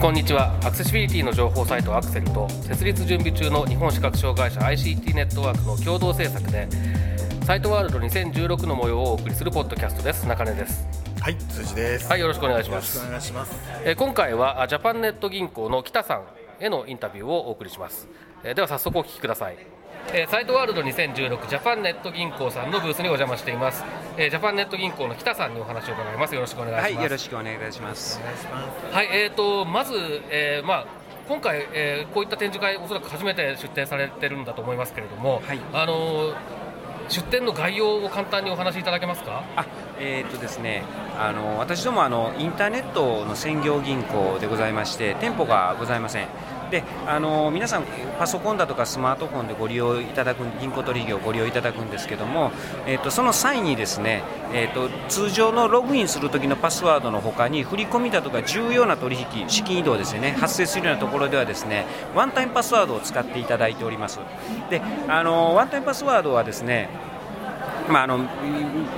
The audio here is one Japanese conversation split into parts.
こんにちは。アクセシビリティの情報サイトアクセルと設立準備中の日本視覚障害者 ICT ネットワークの共同制作でサイトワールド2016の模様をお送りするポッドキャストです。中根です。はい辻です。はいよろしくお願いしよろしくおます願いします。え今回はあジャパンネット銀行の北さんへのインタビューをお送りします。えでは早速お聞きくださいえーサイトワールド2016ジャパンネット銀行さんのブースにお邪魔しています、えージャパンネット銀行の北さんにお話を伺いますよろしくお願いしますはい、よろしくお願いします。はい、えー、とまず、えーまあ、今回、えーこういった展示会、おそらく初めて出展されてるんだと思いますけれども、はいあのー出展の概要を簡単にお話しいただけますか？あ、えーっとですね、あの私どもあのインターネットの専業銀行でございまして、店舗がございません。で、あの皆さんパソコンだとかスマートフォンでご利用いただく銀行取引をご利用いただくんですけども、えーっとその際にですね、えーっと通常のログインする時のパスワードの他に振り込みだとか重要な取引、資金移動ですね、発生するようなところではですね、ワンタイムパスワードを使っていただいております。で、あのワンタイムパスワードはですね。まああの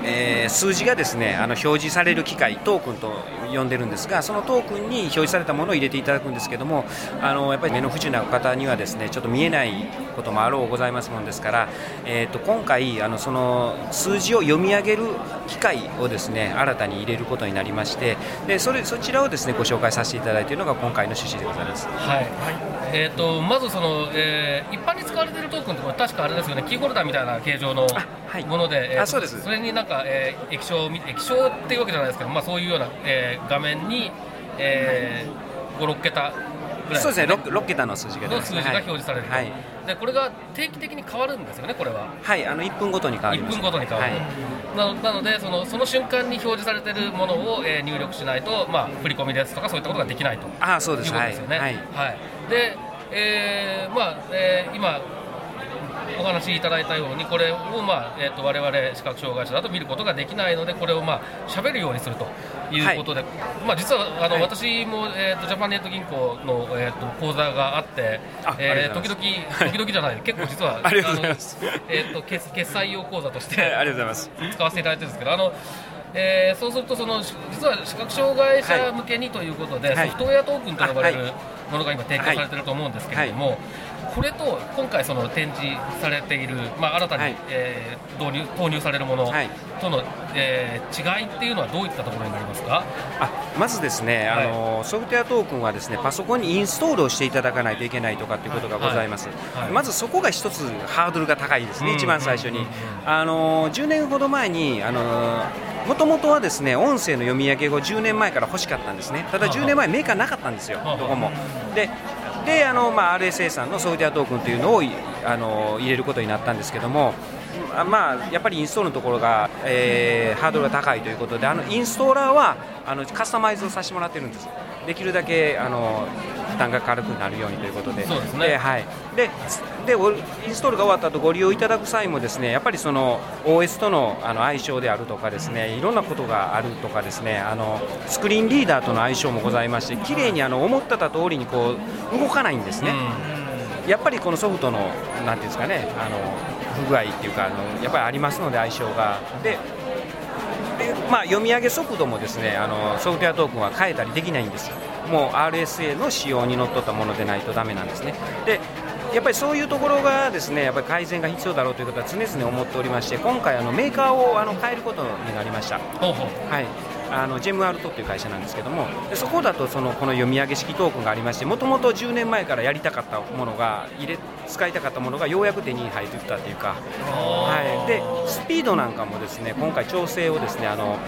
えー数字がですねあの表示される機械トークンと呼んでるんですがそのトークンに表示されたものを入れていただくんですけどもあのやっぱり目の不自由な方にはですねちょっと見えないこともあろうございますもんですから、えー、と今回あのその数字を読み上げる機械をですね新たに入れることになりましてでそれそちらをですねご紹介させていただいているのが今回の趣旨でございます。はいえー、とまずその、えー一般に使われているトークンって確かあれですよね、キーホルダーみたいな形状のはい。もので、えーあそうです。それになんか、えー液晶液晶っていうわけじゃないですけど、まあ、そういうような、えー画面に、えー、5、6桁ぐらいそうですね。6, 6桁の数字が数字が表示されると、はい、でこれが定期的に変わるんですよね、これは。はい、あの1分ごとに変わり1ます。分ごとに変わる、はい。なのなのでそのその瞬間に表示されているものを、えー入力しないと、まあ、振り込みですとかそういったことができないと。いうああそうです。ことですよね。はい。はい。で、えーまあえー今お話しいただいたようにこれを、まあえー、と我々視覚障害者だと見ることができないのでこれをまあ喋るようにするということで、まあ、実はあの、はい。私も、えー、とジャパンネット銀行の、えー、と講座があってあえー時々時々じゃない結構実は ありがとうございます。あのえー、と決決済用講座として、はいありがとうございます。使わせていただいてるんですけど、あのえーそうするとその、実は視覚障害者向けにということで、はい。ソフトウェアトークンと呼ばれるものが今、提供されてると思うんですけれども、これと今回、その展示されている、まあ、新たに、はい。えー導入投入されるものはい。との、えー違いっていうのはどういったところになりますか？あまずですね、はい。あのソフトウェアトークンはですねパソコンにインストールをしていただかないといけないとかということがございます、はい。はい。まずそこが一つハードルが高いですね、うん一番最初に、あの10年ほど前にあのもともとはですね音声の読み上げを10年前から欲しかったんですね。ただはあ10年前メーカーなかったんですよはあどこも。でであの、まあ、RSA さんのソフトウェアトークンというのをいあの入れることになったんですけどもあまあ、やっぱりインストールのところが、えーハードルが高いということであのインストーラーはあのカスタマイズをさせてもらってるんです。できるだけあの負担が軽くなるようにということで。そうですね。はい、ででおインストールが終わった後ご利用いただく際もですねやっぱりその OS とのあの相性であるとかですねいろんなことがあるとかですねあのスクリーンリーダーとの相性もございまして綺麗にあの思ってた通りにこう動かないんですね、やっぱりこのソフトのなんていうんですかねあの不具合っていうかあのやっぱりありますので相性が。ででまあ、読み上げ速度もですねあのソフトウェアトークンは変えたりできないんですよもう RSA の仕様にのっとったものでないとダメなんですね。でやっぱりそういうところがですねやっぱり改善が必要だろうということは常々思っておりまして今回あのメーカーをあの変えることになりました。ほうほう。はい、あのジェムアルトっていう会社なんですけどもでそこだとそのこの読み上げ式トークンがありましてもともと10年前からやりたかったものが入れ使いたかったものがようやく手に入ってきたというか、はい、でスピードなんかもですね今回調整をですねあの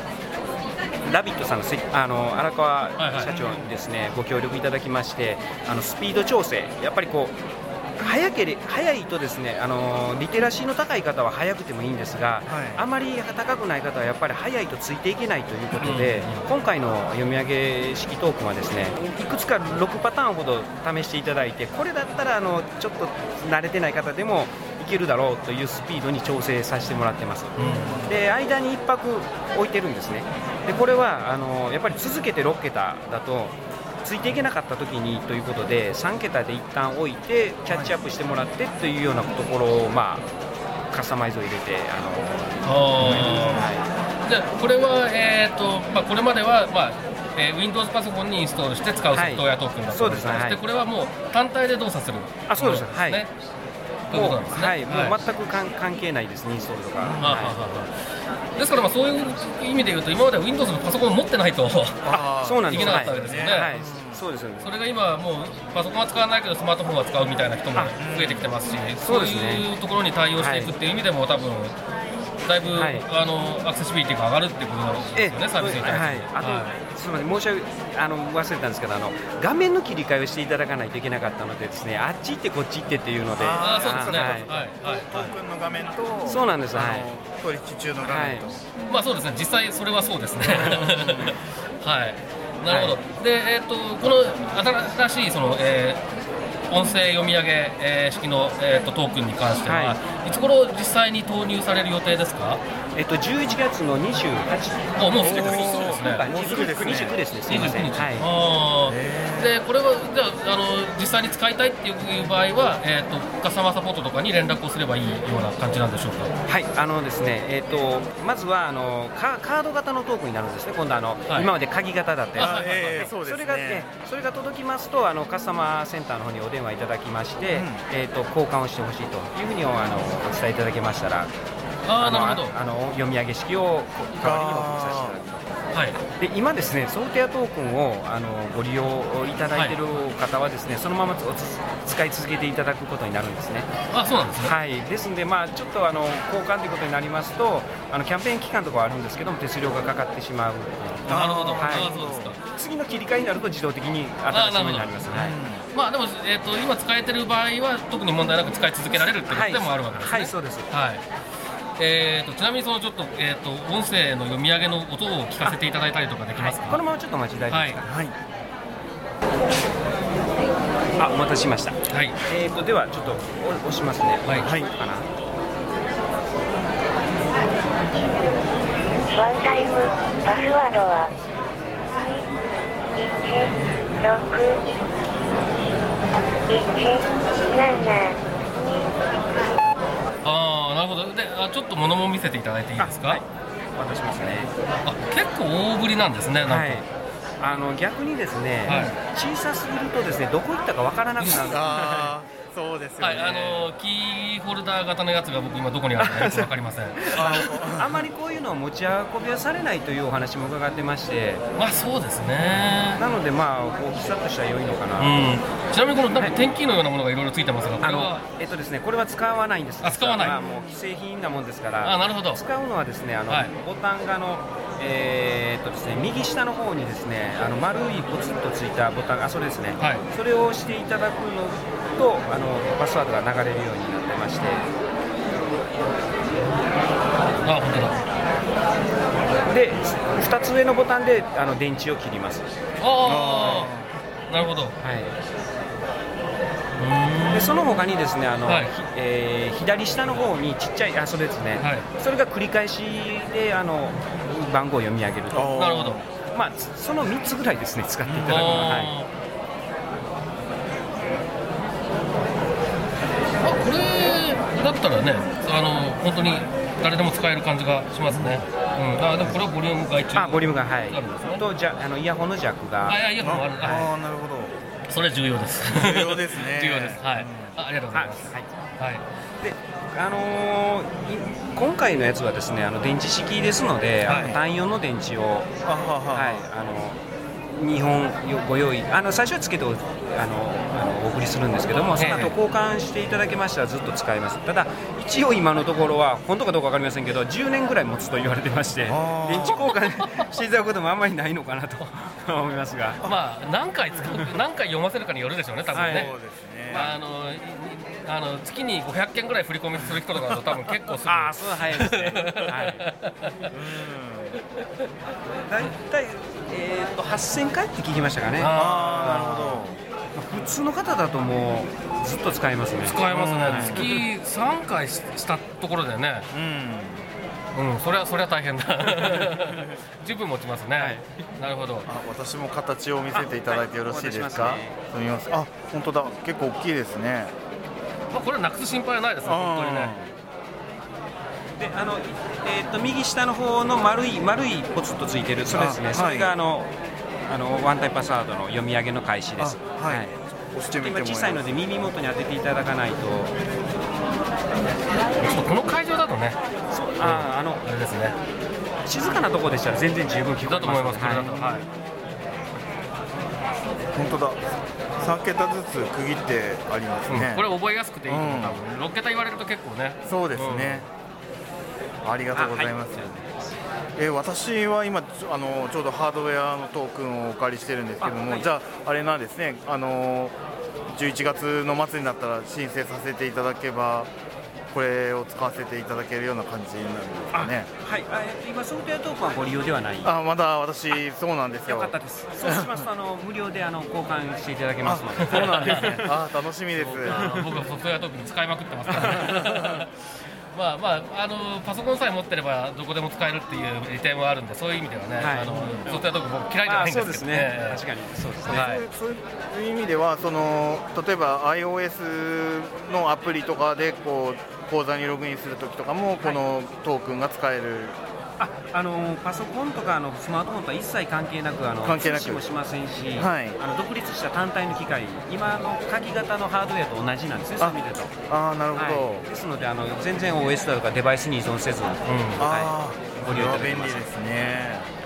ラビットさんのせあの荒川はいはい。社長にですね、ご協力いただきましてあのスピード調整やっぱりこう早けれ早いとですねあのリテラシーの高い方は早くてもいいんですが、あまり高くない方はやっぱり早いとついていけないということで、今回の読み上げ式トークンはですねいくつか6パターンほど試していただいてこれだったらあのちょっと慣れてない方でもいけるだろうというスピードに調整させてもらってます、で間に1泊置いてるんですねでこれはあのやっぱり続けて6桁だとついていけなかった時にということで3桁で一旦置いてキャッチアップしてもらってというようなところを、まあ、カスタマイズを入れてあの、はじゃあこれは、えーとまあ、これまでは、まあえー Windows パソコンにインストールして使うソフトウェアトークンだったそうですね。はい。これはもう単体で動作する。あそうです。はいもうことなんですね。はい、もう全くかん関係ないですねインストールとか、ですからまあそういう意味で言うと今までは Windows のパソコンを持ってないとい、そうなんです。いけなかったわけですよね。はい、はい。そうですよね。それが今もうパソコンは使わないけどスマートフォンは使うみたいな人も増えてきてますしそういうところに対応していくっていう意味でも多分だいぶ、はい。あのアクセシビリティが上がるっていうことですよねサービスに対して。はい、あと、すみません、申し訳あの忘れたんですけどあの、画面の切り替えをしていただかないといけなかったので、ですねあっち行ってこっち行ってっていうので、ああそうですねははいいはい。トークンの画面とそうなんですあのはい。取引中の画面と、まあそうですね、実際それはそうですね。はい。なるほど。で、えっ、とこの新しいその、えー音声読み上げ、えー式の、えー、とトークンに関しては、、はいつ頃実際に投入される予定ですか？えっと、11月の28おもうすぐですね。もうすぐですね29ですね、すみません。29日。はいあーでこれはじゃああの実際に使いたいっていう場合は、えー、とカスタマーサポートとかに連絡をすればいいような感じなんでしょうか？はい、あのですね、えっ、と、まずはあのカカード型のトークンになるんですね。今度あの、はい今まで鍵型だったやつ。あええそうですねそれが、えそれが届きますとあのカスタマーセンターの方にお電話いただきまして、うんえ、と交換をしてほしいというふうにあのお伝えいただけましたら、ああなるほど。あの読み上げ式を代わりに送りさせていただきます。で今ですねソフトウェアトークンをあのご利用いただいている方はですね、そのまま使い続けていただくことになるんですね。あそうなんですね。はい、ですので、まあ、ちょっとあの交換ということになりますとあのキャンペーン期間とかはあるんですけども手数料がかかってしまうなるほど。はいああそうですか。次の切り替えになると自動的に新しいものになります、はいまあでも、えー、と今使えてる場合は特に問題なく使い続けられるってことでもあるわけですね。はい、そうですはいえー、とちなみにそのちょっと,、えー、と音声の読み上げの音を聞かせていただいたりとかできますか、このままちょっとお待ちいただいすか、はい。あお待たせしました。はい。えー、とではちょっとお押しますね。はい。はい。かな。ワンタイムパスワードはああなるほど。であちょっと物も見せていただいていいですか、はい。渡しますね。あ結構大ぶりなんですねなんか、はい。あの逆にですね、はい。小さすぎるとですねどこ行ったかわからなくなる。そうですよね、はい、あのキーホルダー型のやつが僕今どこにあるかよくわかりません。あんまりこういうのを持ち運びはされないというお話も伺ってまして。まあそうですね。なのでまあ大きさとしては良いのかな、うんちなみにこのなんか点キーのようなものがいろいろついてますがこあのえっとですねこれは使わないんですあ使わない。まあもう既製品なもんですから。あなるほど。使うのはですねあの、はい。ボタンがあのえーっとですね右下の方にですねあの丸いポツンとついたボタンあそれですね、はい。それを押していただくのとあのパスワードが流れるようになってまして。あ本当だ。で2つ上のボタンであの電池を切ります。ああなるほど。はいでその他にですねあの、はい。ひえー左下の方にちっちゃいあそれですね、はい。それが繰り返しであの番号を読み上げると、なるほど。まあ、つその3つぐらいですね使っていただくのは、はい、あこれだったらねあの本当に誰でも使える感じがしますね、うん、あでもこれはボリューム外注あボリュームがはい。あるんですね。とじゃあのイヤホンのジャックが。あいやいやもある。あああなるほどそれ重要です。重要ですね。重要です。はい。あありがとうございます。はいはい。であのーい今回のやつはですねあの電池式ですので、あのはい単4の電池を、あはい、あの2本よご用意。あの最初はつけておあのあのお送りするんですけどもその後交換していただけましたらずっと使えます。ただ一応今のところは本当かどうか分かりませんけど10年ぐらい持つと言われてまして電池交換 していただくこともあんまりないのかなと思いますが。まあ何回使う何回読ませるかによるでしょうね多分ね、はい。そうですね、まああのあの月に500件ぐらい振り込みする人とかだと多分結構すぐ。ああそう早いですね。はい。大体えー、と8000回って聞きましたかね。あなるほど。普通の方だともうずっと使えますね。使えますね、うん月3回ししたところでね、うんうん、それはそれは大変だ。十分持ちますね、はいなるほど。あ私も形を見せていただいてよろしいですか、あはいすみません。あ本当だ。結構大きいですね。まあ、これなくす心配はないですね本当にね。であの、えー、と右下の方の丸い丸いポツッとついてる。それですね。あそれがはいあのあのワンタイムパスワードの読み上げの開始です。あはい。押してみても今小さいので耳元に当てていただかないとこの会場だとねあーあのあれですね。静かなところでしたら全然十分聞こえだと思いますこれだと。はい。はい本当だ。3桁ずつ区切ってありますね、うん。これ覚えやすくていいと思う、うん。多分。6桁言われると結構ね。そうですね、ありがとうございます、えー私は今あのちょうどハードウェアのトークンをお借りしてるんですけども、あはい。じゃああれなんですね。あの11月の末になったら申請させていただけばこれを使わせていただけるような感じになるんですかね。はい。今ソフトウェアトークンはご利用ではない。あまだ私そうなんですよ。よかったです。そうしますと あの無料であの交換していただけますので。あそうなんですね。あ楽しみです。僕はソフトウェアトークン使いまくってますから まあまああのパソコンさえ持ってればどこでも使えるっていう利点はあるんでそういう意味ではね、はい。あのソフトウェアトークン僕嫌いじゃないんですけどあそうですね、ええ。確かにそうですね、はい。そうそういう意味ではその例えば iOS のアプリとかでこう口座にログインするときとかもこのトークンが使える、ああのパソコンとかあのスマートフォンとは一切関係なくあの関係なく。もしませんし、はい。あの独立した単体の機械今の鍵型のハードウェアと同じなんですねそういう意味でと。ああなるほど、はい、ですのであの全然 OS だとかデバイスに依存せず、うんああ、ご利用いただけます。便利ですね。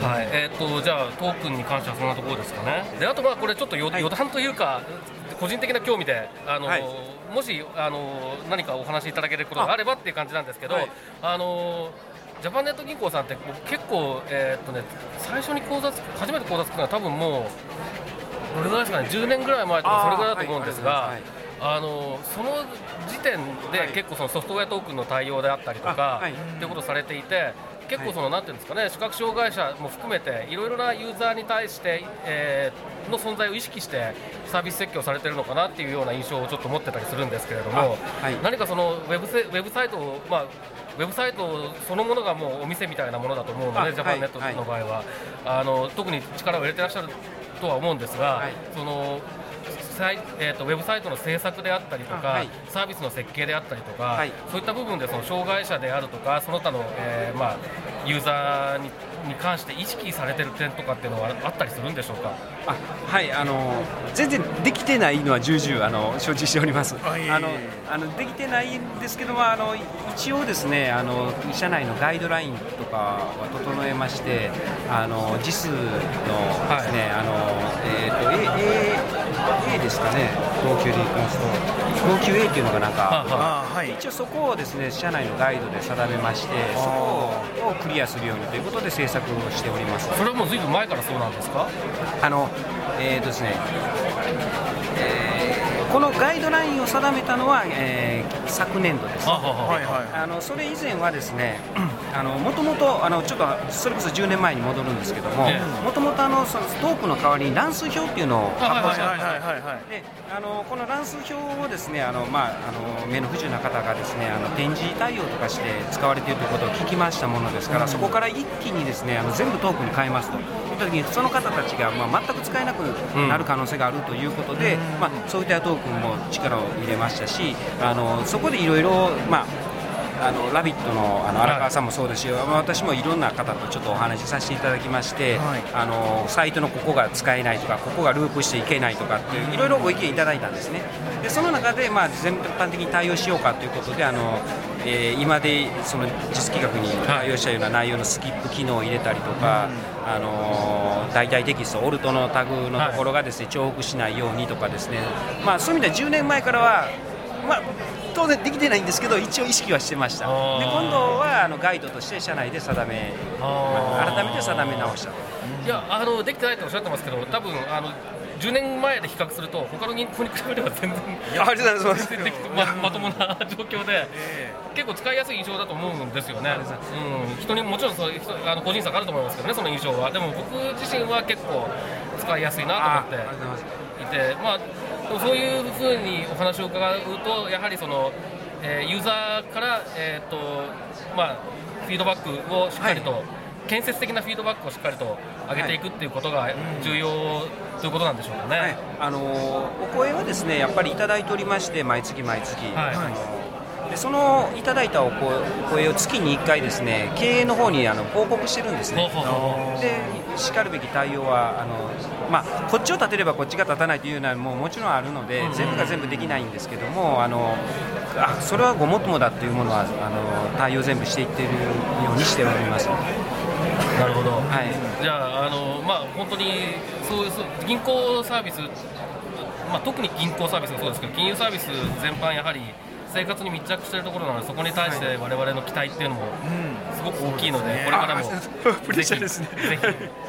はい、えー、とじゃあトークンに関してはそんなところですかね。であとまあこれちょっと余談というか個人的な興味であの、はい。もしあの何かお話しいただけることがあればっていう感じなんですけど、はい。あのジャパンネット銀行さんって僕結構えーっとね最初に口座つ初めて口座作ったのは多分もうどれぐらいですかね10年ぐらい前とかそれぐらいだと思うんですが。あのその時点で結構そのソフトウェアトークンの対応であったりとか、あはい。っていうことをされていて結構その、なんていうんですかね視覚障害者も含めていろいろなユーザーに対して、えーの存在を意識してサービス設計をされてるのかなっていうような印象をちょっと持ってたりするんですけれども、あはい。何かそのウェブせウェブサイトをまあウェブサイトそのものがもうお店みたいなものだと思うのあで、ジャパンネットの場合は、あの特に力を入れてらっしゃるとは思うんですが、はい。そのサイえー、とウェブサイトの制作であったりとか、あはい。サービスの設計であったりとか、はい。そういった部分でその障害者であるとかその他の、えーまあ、ユーザーにに関して意識されてる点とかっていうのはあったりするんでしょうか？あはいあの全然できてないのは重々あの承知しております。あのあのできてないんですけどもあの一応ですねあの社内のガイドラインとかは整えましてあの JIS のですね、あのえっ、と A, A, A ですかね号泣でいきますと号泣 A っていうのがなんか。はい一応そこをですね社内のガイドで定めましてそこをクリアするようにということで制作をしております。それはもうずいぶん前からそうなんですか？あのえーとですね、えーこのガイドラインを定めたのは、えー昨年度です。はあのそれ以前はですね、あのもともとあのちょっとそれこそ10年前に戻るんですけどもえ、もともとあのそのトークの代わりに乱数表っていうのをあはいはいであのこの乱数表をですねあの、まあ、あの目の不自由な方がですねあの展示対応とかして使われているということを聞きましたものですから、そこから一気にですねあの全部トークに変えますと。いった時にその方たちが、まあ、全く使えなくなる可能性があるということで、まあ、そういったトークンも力を入れましたしあのそこでいろいろまああのラビットのあの荒川さんもそうですし、まあ私もいろんな方とちょっとお話しさせていただきまして、はい。あのサイトのここが使えないとか、ここがループしていけないとかっていう、いろいろご意見いただいたんですね。でその中で、まあ、全般的に対応しようかということで、あのえー今でその実企画に対応したような内容のスキップ機能を入れたりとか、あの代替テキスト、オルトのタグのところがですね、重複しないようにとかですね、まあ、そういう意味では10年前からは、まあ、当然できてないんですけど、一応意識はしてました。で今度はあのガイドとして社内で定め、改めて定め直したと。いやあのできてないとおっしゃってますけど多分あの10年前で比較すると他の銀行に比べれば全然ありがとうございます。ままともな状況で、結構使いやすい印象だと思うんですよね、うん、人にもちろんそあの個人差があると思いますけどね、その印象は。でも僕自身は結構使いやすいなと思っていて、まあ、そういうふうにお話を伺うと、やはりその、えーユーザーから、えーとまあ、フィードバックをしっかりと、建設的なフィードバックをしっかりと上げていくっていうことが重要ということなんでしょうかね。はい、あのお声はですねやっぱりいただいておりまして毎月毎月、はい。でそのいただいたお声を月に1回ですね経営の方にあの報告してるんですね。でしかるべき対応はあの、まあ、こっちを立てればこっちが立たないというのはもうもちろんあるので、全部が全部できないんですけどもあのあそれはごもっともだっていうものはあの対応全部していってるようにしております。なるほど、はい。じゃああの、まあ、本当にそうそう銀行サービス、まあ、特に銀行サービスもそうですけど金融サービス全般やはり生活に密着しているところなのでそこに対して我々の期待っていうのもすごく大きいので、これからもぜひぜひ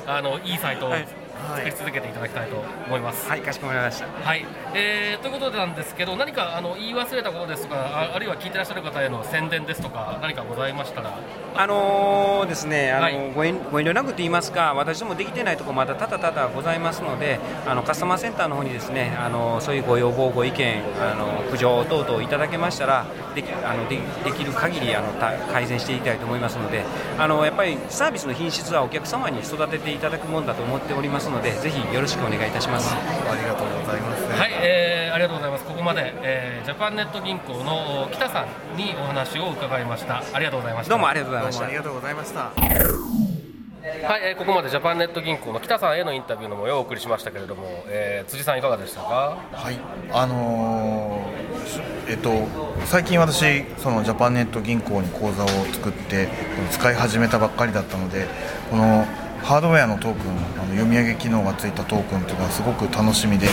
あのいいサイトをはい作り続けていただきたいと思います。はい、かしこまりました。はい、えーということなんですけど、何かあの言い忘れたことですとか、ああるいは聞いてらっしゃる方への宣伝ですとか、何かございましたら、あのーですね、あのはいご遠ご遠慮なくと言いますか、私どもできてないところまだ多々多々ございますので、あのカスタマーセンターの方にですね、あのそういうご要望、ご意見、あの苦情等々いただけましたら、できあのでできる限りあのた改善していきたいと思いますので、あのやっぱりサービスの品質はお客様に育てていただくものだと思っておりますので、ぜひよろしくお願いいたします。ありがとうございます。はい、えーありがとうございます。ここまで、えージャパンネット銀行の北さんにお話を伺いました。ありがとうございました。どうもありがとうございましたどうもあり。がとうございました。はい、えーここまでジャパンネット銀行の北さんへのインタビューの模様をお送りしましたけれども、えー辻さんいかがでしたか？はい、あのーしえっと最近私そのジャパンネット銀行に口座を作って使い始めたばっかりだったのでこのハードウェアのトークンあの読み上げ機能がついたトークンというのはすごく楽しみで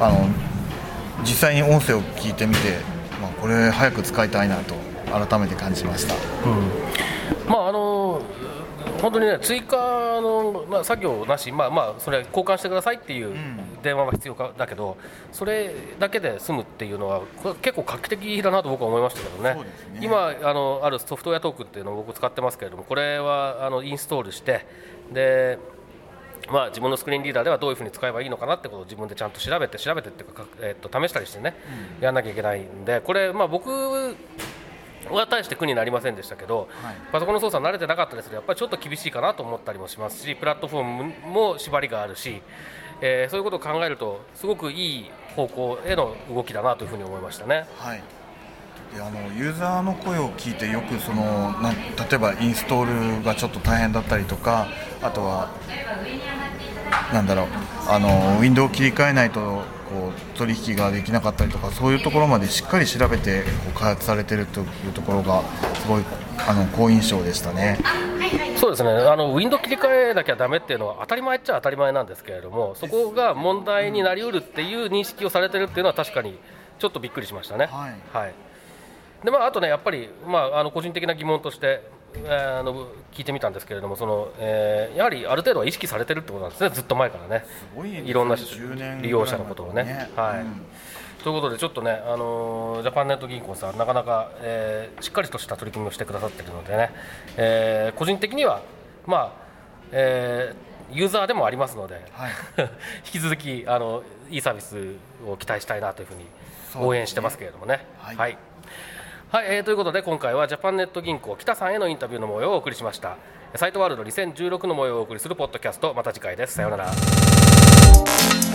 あの実際に音声を聞いてみて、まあ、これ早く使いたいなと改めて感じました。まああの本当にね追加の、まあ、作業なし、まあまあ、それ交換してくださいっていう電話は必要かだけど、それだけで済むっていうのは、これ結構画期的だなと僕は思いましたけどね、ね。今あの、あるソフトウェアトークンっていうのを僕、使ってますけれども、これはあのインストールして、でまあ、自分のスクリーンリーダーではどういうふうに使えばいいのかなってことを自分でちゃんと調べて、調べてっていうか、かえっと試したりしてね、やらなきゃいけないんで、これ、まあ、僕は大して苦になりませんでしたけど、パソコンの操作慣れてなかったですけどやっぱりちょっと厳しいかなと思ったりもしますしプラットフォームも縛りがあるし、えーそういうことを考えるとすごくいい方向への動きだなというふうに思いましたね。はい。であのユーザーの声を聞いてよくそのなん例えばインストールがちょっと大変だったりとかあとはなんだろうあのウィンドウを切り替えないとこう取引ができなかったりとかそういうところまでしっかり調べてこう開発されてるというところがすごいあの好印象でしたね。そうですね。あのウィンドウ切り替えなきゃだめっていうのは当たり前っちゃ当たり前なんですけれどもそこが問題になりうるっていう認識をされてるっていうのは確かにちょっとびっくりしましたね。はいでまあ、あとね、やっぱり、まあ、あの個人的な疑問として、えーあの聞いてみたんですけれども、そのえーやはりある程度は意識されてるってことなんですね、ずっと前からね、ごいいろんな10年利用者のことをね。ぐらい前はい。からねということで、ちょっとね、あのージャパンネット銀行さん、なかなか、えーしっかりとした取り組みをしてくださっているのでね、えー個人的には、まあえーユーザーでもありますので、はい。引き続きあのいいサービスを期待したいなというふうに応援してますけれどもね。はい。はいはいえーということで今回はジャパンネット銀行北さんへのインタビューの模様をお送りしました。サイトワールド2016の模様をお送りするポッドキャスト。また次回です。さようなら。